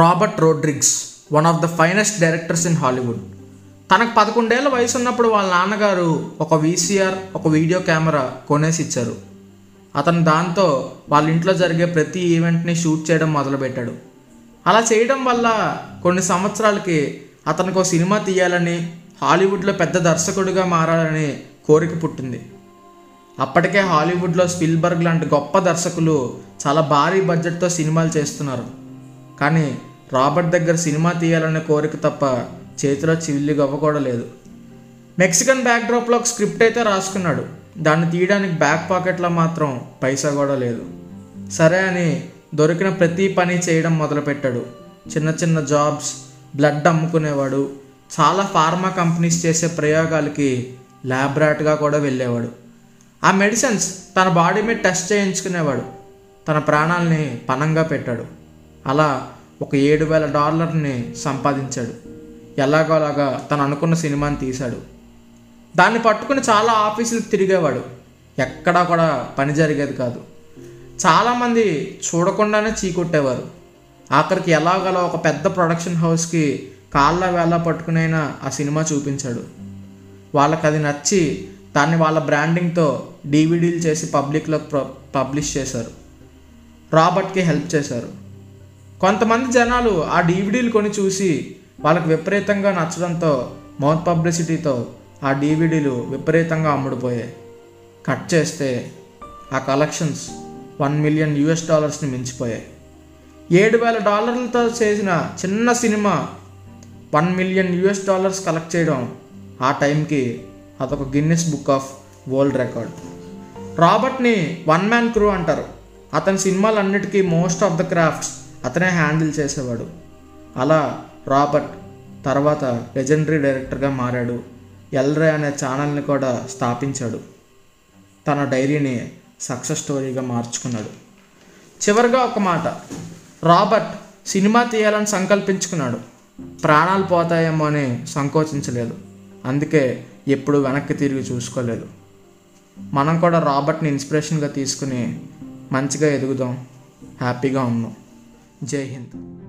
Robert Rodriguez one of the finest directors in Hollywood తనకు పదకొండేళ్ళ వయసు ఉన్నప్పుడు వాళ్ళ నాన్నగారు ఒక వీసీఆర్ ఒక వీడియో కెమెరా కొనేసి ఇచ్చారు అతను దాంతో వాళ్ళ ఇంట్లో జరిగే ప్రతి ఈవెంట్ని షూట్ చేయడం మొదలుపెట్టాడు. అలా చేయడం వల్ల కొన్ని సంవత్సరాలకి అతనికి ఒక సినిమా తీయాలని హాలీవుడ్లో పెద్ద దర్శకుడిగా మారాలని కోరిక పుట్టింది. అప్పటికే హాలీవుడ్లో స్పిల్బర్గ్ లాంటి గొప్ప దర్శకులు చాలా భారీ బడ్జెట్తో సినిమాలు చేస్తున్నారు. కానీ రాబర్ట్ దగ్గర సినిమా తీయాలనే కోరిక తప్ప చేతిలో చిల్లి గవ్వ కూడా లేదు. మెక్సికన్ బ్యాక్డ్రాప్లో ఒక స్క్రిప్ట్ అయితే రాసుకున్నాడు. దాన్ని తీయడానికి బ్యాక్ పాకెట్లో మాత్రం పైసా కూడా లేదు. సరే అని దొరికిన ప్రతి పని చేయడం మొదలుపెట్టాడు. చిన్న చిన్న జాబ్స్ బ్లడ్ అమ్ముకునేవాడు చాలా ఫార్మా కంపెనీస్ చేసే ప్రయోగాలకి ల్యాబ్రాట్గా కూడా వెళ్ళేవాడు. ఆ మెడిసిన్స్ తన బాడీ మీద టెస్ట్ చేయించుకునేవాడు. తన ప్రాణాలని పణంగా పెట్టాడు. అలా ఒక ఏడు వేల డాలర్ని సంపాదించాడు. ఎలాగోలాగా తను అనుకున్న సినిమాని తీశాడు. దాన్ని పట్టుకుని చాలా ఆఫీసులకు తిరిగేవాడు. ఎక్కడా కూడా పని జరిగేది కాదు. చాలామంది చూడకుండానే చీకొట్టేవారు. ఆఖరికి ఎలాగలా ఒక పెద్ద ప్రొడక్షన్ హౌస్కి కాళ్ళ వేళ పట్టుకునైనా ఆ సినిమా చూపించాడు. వాళ్ళకి అది నచ్చి దాన్ని వాళ్ళ బ్రాండింగ్తో డీవీడీలు చేసి పబ్లిక్లో పబ్లిష్ చేశారు. రాబర్ట్కి హెల్ప్ చేశారు. కొంతమంది జనాలు ఆ డీవీడీలు కొని చూసి వాళ్ళకి విపరీతంగా నచ్చడంతో మౌత్ పబ్లిసిటీతో ఆ డీవీడీలు విపరీతంగా అమ్ముడుపోయాయి. కట్ చేస్తే ఆ కలెక్షన్స్ వన్ మిలియన్ యూఎస్ డాలర్స్ని మించిపోయాయి. ఏడు వేల డాలర్లతో చేసిన చిన్న cinema one million US dollars collect చేయడం ఆ టైంకి అదొక Guinness book of world record. రాబర్ట్ని one man crew అంటారు. అతని సినిమాలన్నిటికీ మోస్ట్ ఆఫ్ ద క్రాఫ్ట్స్ అతనే హ్యాండిల్ చేసేవాడు. అలా రాబర్ట్ తర్వాత లెజెండరీ డైరెక్టర్గా మారాడు. ఎల్రే అనే ఛానల్ని కూడా స్థాపించాడు. తన డైరీని సక్సెస్ స్టోరీగా మార్చుకున్నాడు. చివరిగా ఒక మాట. రాబర్ట్ సినిమా తీయాలని సంకల్పించుకున్నాడు. ప్రాణాలు పోతాయేమో అని సంకోచించలేదు. అందుకే ఎప్పుడు వెనక్కి తిరిగి చూసుకోలేదు. మనం కూడా రాబర్ట్ని ఇన్స్పిరేషన్గా తీసుకుని మంచిగా ఎదుగుదాం. హ్యాపీగా ఉన్నాం. जय हिंद।